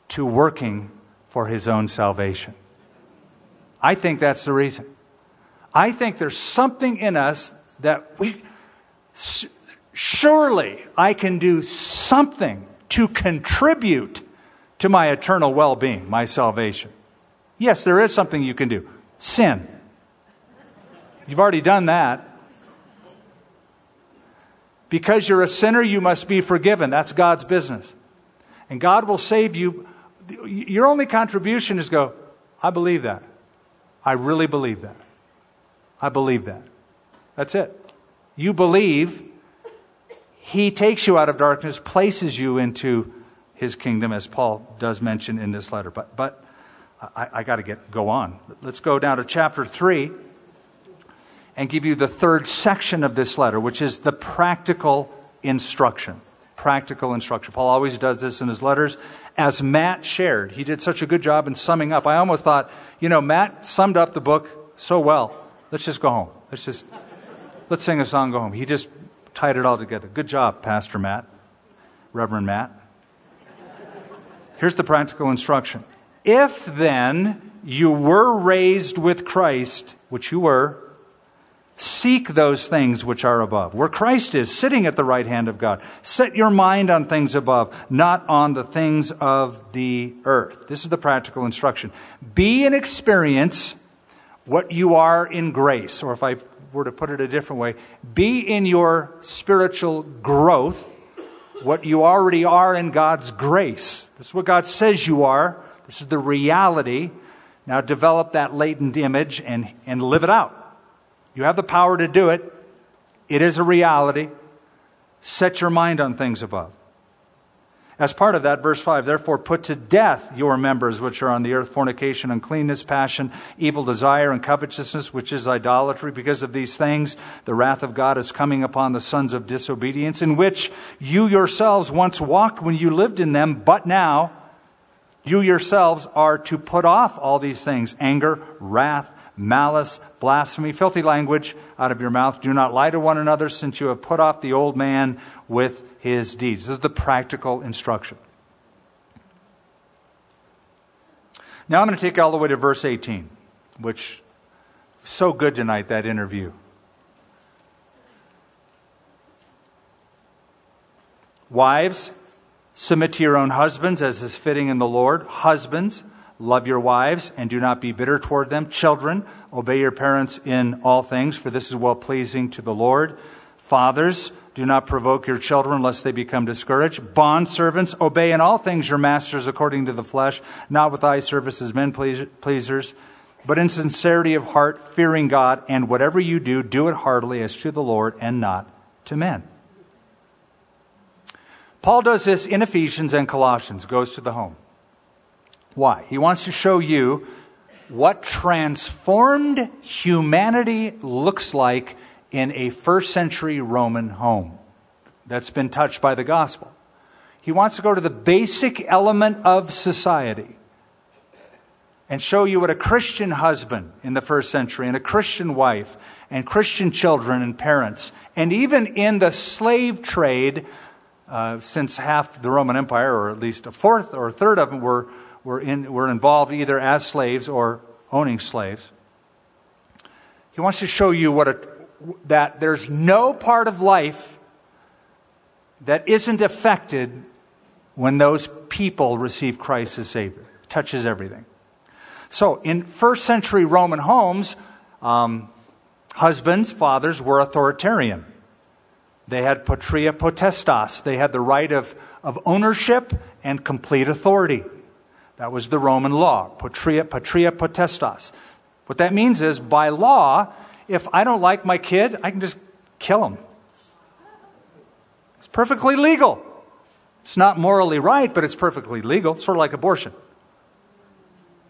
to working for his own salvation. I think that's the reason. I think there's something in us that we surely I can do something to contribute to my eternal well being, my salvation. Yes, there is something you can do sin. You've already done that. Because you're a sinner, you must be forgiven. That's God's business. And God will save you. Your only contribution is go, I believe that. I really believe that. I believe that. That's it. You believe He takes you out of darkness, places you into His kingdom, as Paul does mention in this letter. But, but I, I got to get go on. Let's go down to chapter 3 and give you the third section of this letter, which is the practical instruction. Practical instruction. Paul always does this in his letters. As Matt shared, he did such a good job in summing up. I almost thought, you know, Matt summed up the book so well. Let's just go home. Let's just, let's sing a song, go home. He just tied it all together. Good job, Pastor Matt, Reverend Matt. Here's the practical instruction. If then you were raised with Christ, which you were, Seek those things which are above, where Christ is, sitting at the right hand of God. Set your mind on things above, not on the things of the earth. This is the practical instruction. Be and experience what you are in grace, or if I were to put it a different way, be in your spiritual growth what you already are in God's grace. This is what God says you are. This is the reality. Now develop that latent image and, and live it out. You have the power to do it. It is a reality. Set your mind on things above. As part of that, verse 5, therefore put to death your members which are on the earth fornication, uncleanness, passion, evil desire, and covetousness, which is idolatry. Because of these things, the wrath of God is coming upon the sons of disobedience, in which you yourselves once walked when you lived in them, but now you yourselves are to put off all these things anger, wrath, malice, blasphemy, filthy language out of your mouth. Do not lie to one another, since you have put off the old man with his deeds. This is the practical instruction. Now I'm going to take you all the way to verse 18, which so good tonight, that interview. Wives, submit to your own husbands as is fitting in the Lord. Husbands, Love your wives and do not be bitter toward them. Children, obey your parents in all things, for this is well pleasing to the Lord. Fathers, do not provoke your children lest they become discouraged. Bond servants, obey in all things your masters according to the flesh, not with eye service as men pleasers, but in sincerity of heart, fearing God, and whatever you do, do it heartily as to the Lord and not to men. Paul does this in Ephesians and Colossians, goes to the home. Why? He wants to show you what transformed humanity looks like in a first century Roman home that's been touched by the gospel. He wants to go to the basic element of society and show you what a Christian husband in the first century and a Christian wife and Christian children and parents, and even in the slave trade, uh, since half the Roman Empire, or at least a fourth or a third of them, were were, in, were involved either as slaves or owning slaves. He wants to show you what a, that there's no part of life that isn't affected when those people receive Christ as Savior. It touches everything. So, in first century Roman homes, um, husbands, fathers were authoritarian. They had patria potestas. They had the right of, of ownership and complete authority. That was the Roman law, patria, patria potestas. What that means is, by law, if I don't like my kid, I can just kill him. It's perfectly legal. It's not morally right, but it's perfectly legal, sort of like abortion.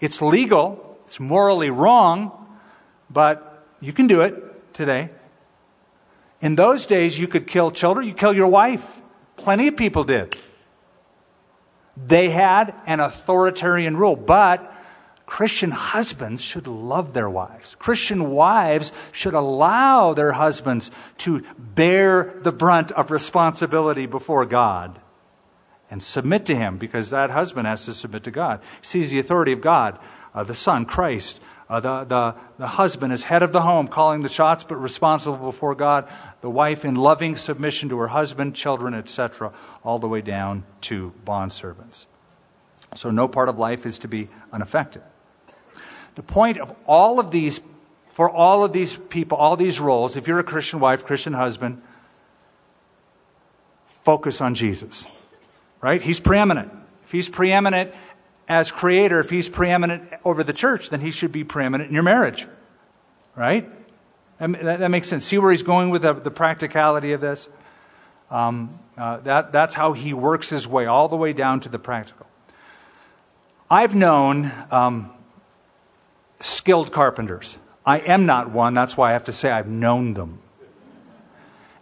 It's legal, it's morally wrong, but you can do it today. In those days, you could kill children, you kill your wife. Plenty of people did. They had an authoritarian rule, but Christian husbands should love their wives. Christian wives should allow their husbands to bear the brunt of responsibility before God and submit to Him because that husband has to submit to God. He sees the authority of God, uh, the Son, Christ. Uh, the, the, the husband is head of the home, calling the shots, but responsible before God. The wife in loving submission to her husband, children, etc., all the way down to bondservants. So no part of life is to be unaffected. The point of all of these, for all of these people, all these roles, if you're a Christian wife, Christian husband, focus on Jesus right? He's preeminent. If he's preeminent as creator, if he's preeminent over the church, then he should be preeminent in your marriage, right? That, makes sense. See where he's going with the, the practicality of this? Um, uh, that, that's how he works his way all the way down to the practical. I've known um, skilled carpenters. I am not one, that's why I have to say I've known them.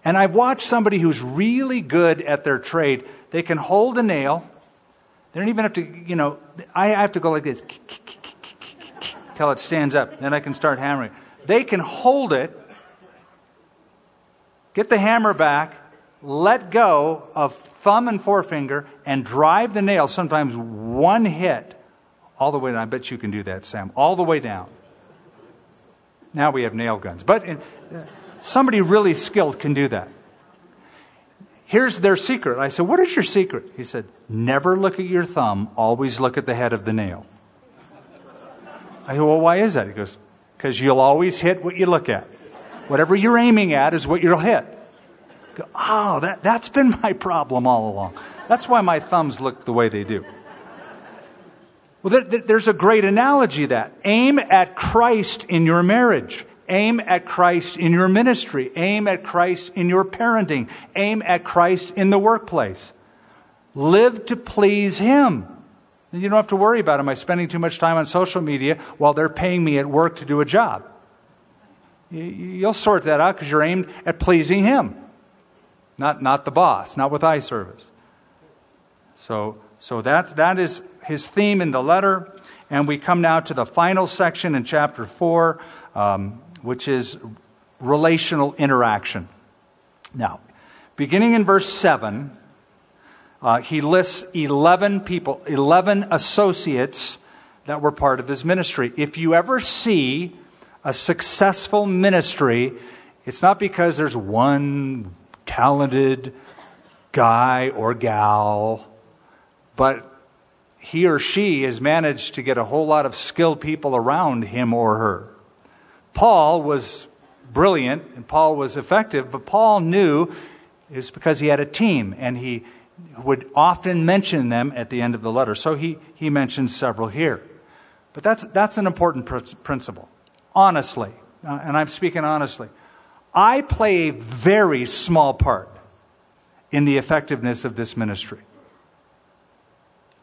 And I've watched somebody who's really good at their trade they can hold a nail. They don't even have to, you know, I have to go like this till it stands up. Then I can start hammering. They can hold it, get the hammer back, let go of thumb and forefinger, and drive the nail, sometimes one hit, all the way down. I bet you can do that, Sam. All the way down. Now we have nail guns. But uh, somebody really skilled can do that. Here's their secret. I said, What is your secret? He said, Never look at your thumb, always look at the head of the nail. I said, Well, why is that? He goes, Because you'll always hit what you look at. Whatever you're aiming at is what you'll hit. Go, oh, that, that's been my problem all along. That's why my thumbs look the way they do. Well, there, there's a great analogy that. Aim at Christ in your marriage. Aim at Christ in your ministry. Aim at Christ in your parenting. Aim at Christ in the workplace. Live to please Him. You don't have to worry about, am I spending too much time on social media while they're paying me at work to do a job? You'll sort that out because you're aimed at pleasing Him, not, not the boss, not with eye service. So, so that, that is his theme in the letter. And we come now to the final section in chapter 4. Um, which is relational interaction. Now, beginning in verse 7, uh, he lists 11 people, 11 associates that were part of his ministry. If you ever see a successful ministry, it's not because there's one talented guy or gal, but he or she has managed to get a whole lot of skilled people around him or her. Paul was brilliant and Paul was effective, but Paul knew it's because he had a team and he would often mention them at the end of the letter. So he, he mentions several here. But that's, that's an important pr- principle. Honestly, uh, and I'm speaking honestly, I play a very small part in the effectiveness of this ministry.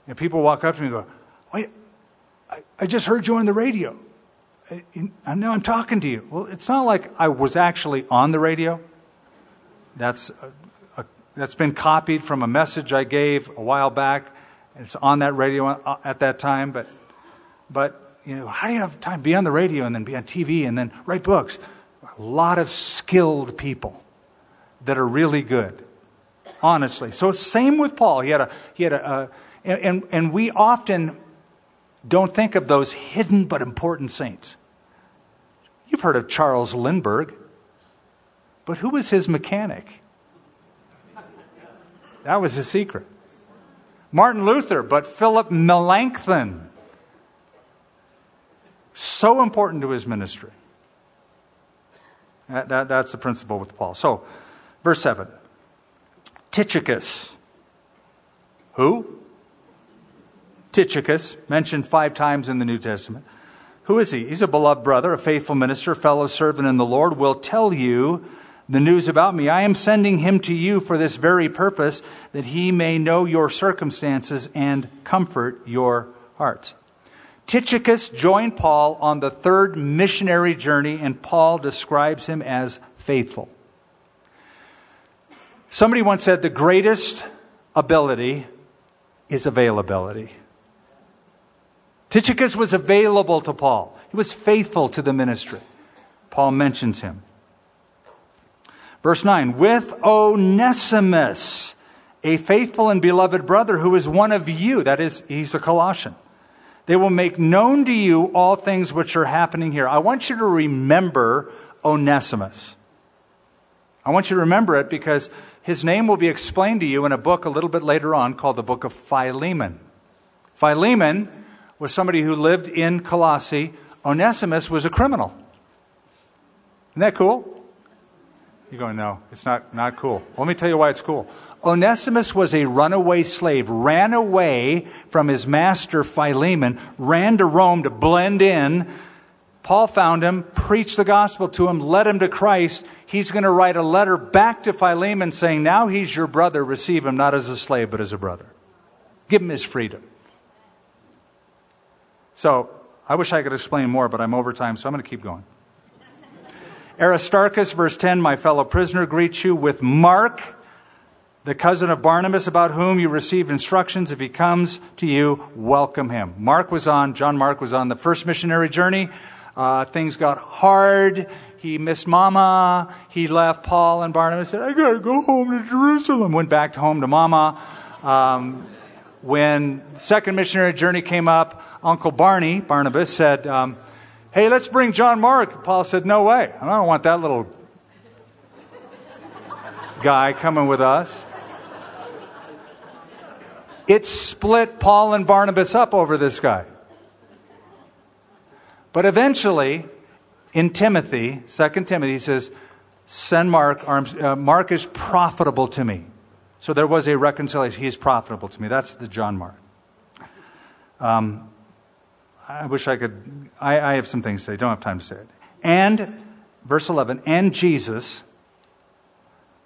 And people walk up to me and go, Wait, I, I just heard you on the radio. I know I'm talking to you. Well, it's not like I was actually on the radio. That's, a, a, that's been copied from a message I gave a while back. It's on that radio uh, uh at that time. But, but you know, how do you have time to be on the radio and then be on TV and then write books? A lot of skilled people that are really good, honestly. So same with Paul. He had a, he had a, a and, and we often don't think of those hidden but important saints. You've heard of Charles Lindbergh, but who was his mechanic? That was his secret. Martin Luther, but Philip Melanchthon. So important to his ministry. That, that, that's the principle with Paul. So, verse 7 Tychicus. Who? Tychicus, mentioned five times in the New Testament. Who is he? He's a beloved brother, a faithful minister, fellow servant in the Lord, will tell you the news about me. I am sending him to you for this very purpose, that he may know your circumstances and comfort your hearts. Tychicus joined Paul on the third missionary journey, and Paul describes him as faithful. Somebody once said the greatest ability is availability. Tychicus was available to Paul, he was faithful to the ministry. Paul mentions him. Verse 9, with Onesimus, a faithful and beloved brother who is one of you, that is, he's a Colossian. They will make known to you all things which are happening here. I want you to remember Onesimus. I want you to remember it because his name will be explained to you in a book a little bit later on called the book of Philemon. Philemon was somebody who lived in Colossae. Onesimus was a criminal. Isn't that cool? You're going, no, it's not, not cool. Let me tell you why it's cool. Onesimus was a runaway slave, ran away from his master Philemon, ran to Rome to blend in. Paul found him, preached the gospel to him, led him to Christ. He's going to write a letter back to Philemon saying, Now he's your brother. Receive him not as a slave, but as a brother. Give him his freedom. So, I wish I could explain more, but I'm over time, so I'm going to keep going. Aristarchus, verse 10, my fellow prisoner, greets you with Mark, the cousin of Barnabas, about whom you received instructions. If he comes to you, welcome him. Mark was on, John Mark was on the first missionary journey. Uh, things got hard. He missed Mama. He left Paul and Barnabas. Said, "I gotta go home to Jerusalem." Went back home to Mama. Um, when the second missionary journey came up, Uncle Barney Barnabas said, um, Hey, let's bring John Mark. Paul said, No way. I don't want that little guy coming with us. It split Paul and Barnabas up over this guy. But eventually, in Timothy, 2 Timothy, he says, Send Mark. Uh, Mark is profitable to me. So there was a reconciliation. He is profitable to me. That's the John Mark. Um, I wish I could, I, I have some things to say, don't have time to say it. And, verse 11, and Jesus,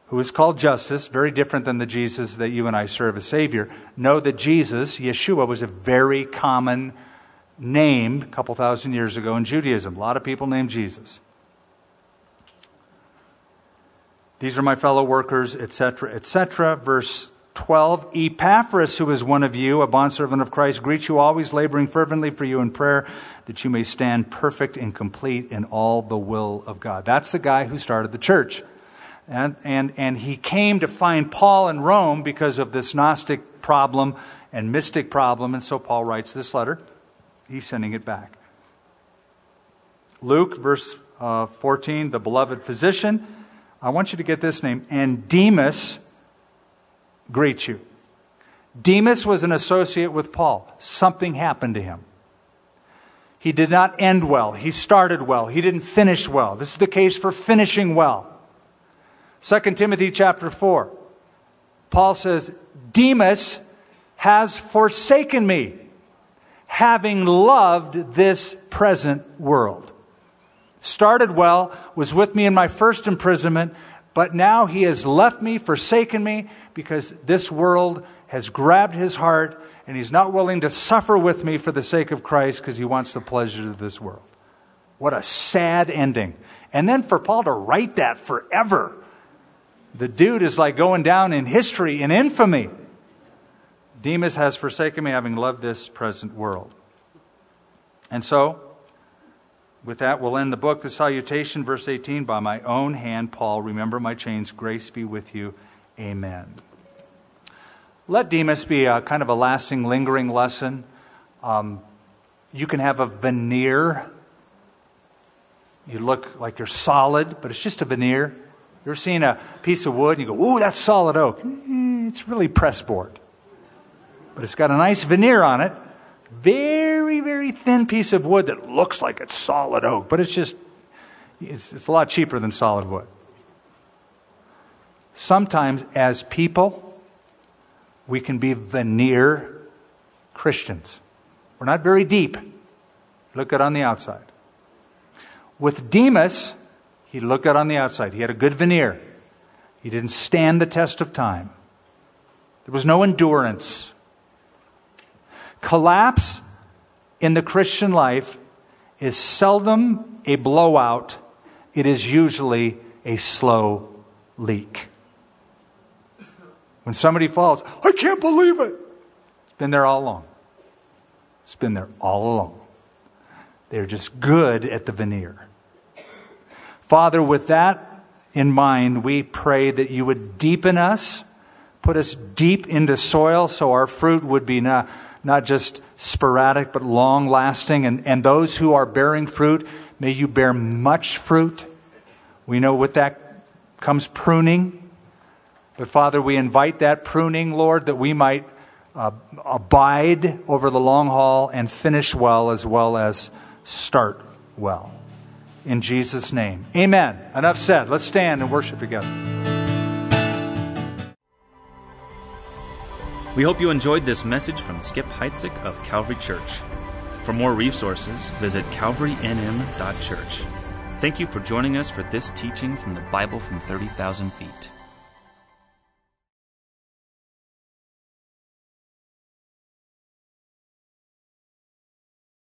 who is called Justus, very different than the Jesus that you and I serve as Savior, know that Jesus, Yeshua, was a very common name a couple thousand years ago in Judaism. A lot of people named Jesus. These are my fellow workers, etc., etc. Verse 12 Epaphras, who is one of you, a bondservant of Christ, greets you always, laboring fervently for you in prayer, that you may stand perfect and complete in all the will of God. That's the guy who started the church. And, and, and he came to find Paul in Rome because of this Gnostic problem and mystic problem, and so Paul writes this letter. He's sending it back. Luke, verse uh, 14, the beloved physician. I want you to get this name. And Demas, greets you. Demas was an associate with Paul. Something happened to him. He did not end well. He started well. He didn't finish well. This is the case for finishing well. 2 Timothy chapter 4. Paul says, Demas has forsaken me, having loved this present world. Started well, was with me in my first imprisonment, but now he has left me, forsaken me, because this world has grabbed his heart and he's not willing to suffer with me for the sake of Christ because he wants the pleasures of this world. What a sad ending. And then for Paul to write that forever. The dude is like going down in history, in infamy. Demas has forsaken me, having loved this present world. And so, with that, we'll end the book. The salutation, verse 18 By my own hand, Paul, remember my chains, grace be with you. Amen. Let Demas be a kind of a lasting, lingering lesson. Um, you can have a veneer. You look like you're solid, but it's just a veneer. You're seeing a piece of wood and you go, ooh, that's solid oak. Mm, it's really pressboard. But it's got a nice veneer on it. Very, very thin piece of wood that looks like it's solid oak, but it's just, it's, it's a lot cheaper than solid wood sometimes as people, we can be veneer Christians. We're not very deep. Look good on the outside. With Demas, he looked good on the outside. He had a good veneer. He didn't stand the test of time. There was no endurance. Collapse in the Christian life is seldom a blowout, it is usually a slow leak. When somebody falls, I can't believe it. It's been there all along. It's been there all along. They're just good at the veneer. Father, with that in mind, we pray that you would deepen us, put us deep into soil so our fruit would be not, not just sporadic but long lasting. And, and those who are bearing fruit, may you bear much fruit. We know with that comes pruning. But Father, we invite that pruning, Lord, that we might uh, abide over the long haul and finish well as well as start well. In Jesus' name. Amen. Enough said. Let's stand and worship together. We hope you enjoyed this message from Skip Heitzig of Calvary Church. For more resources, visit calvarynm.church. Thank you for joining us for this teaching from the Bible from 30,000 feet.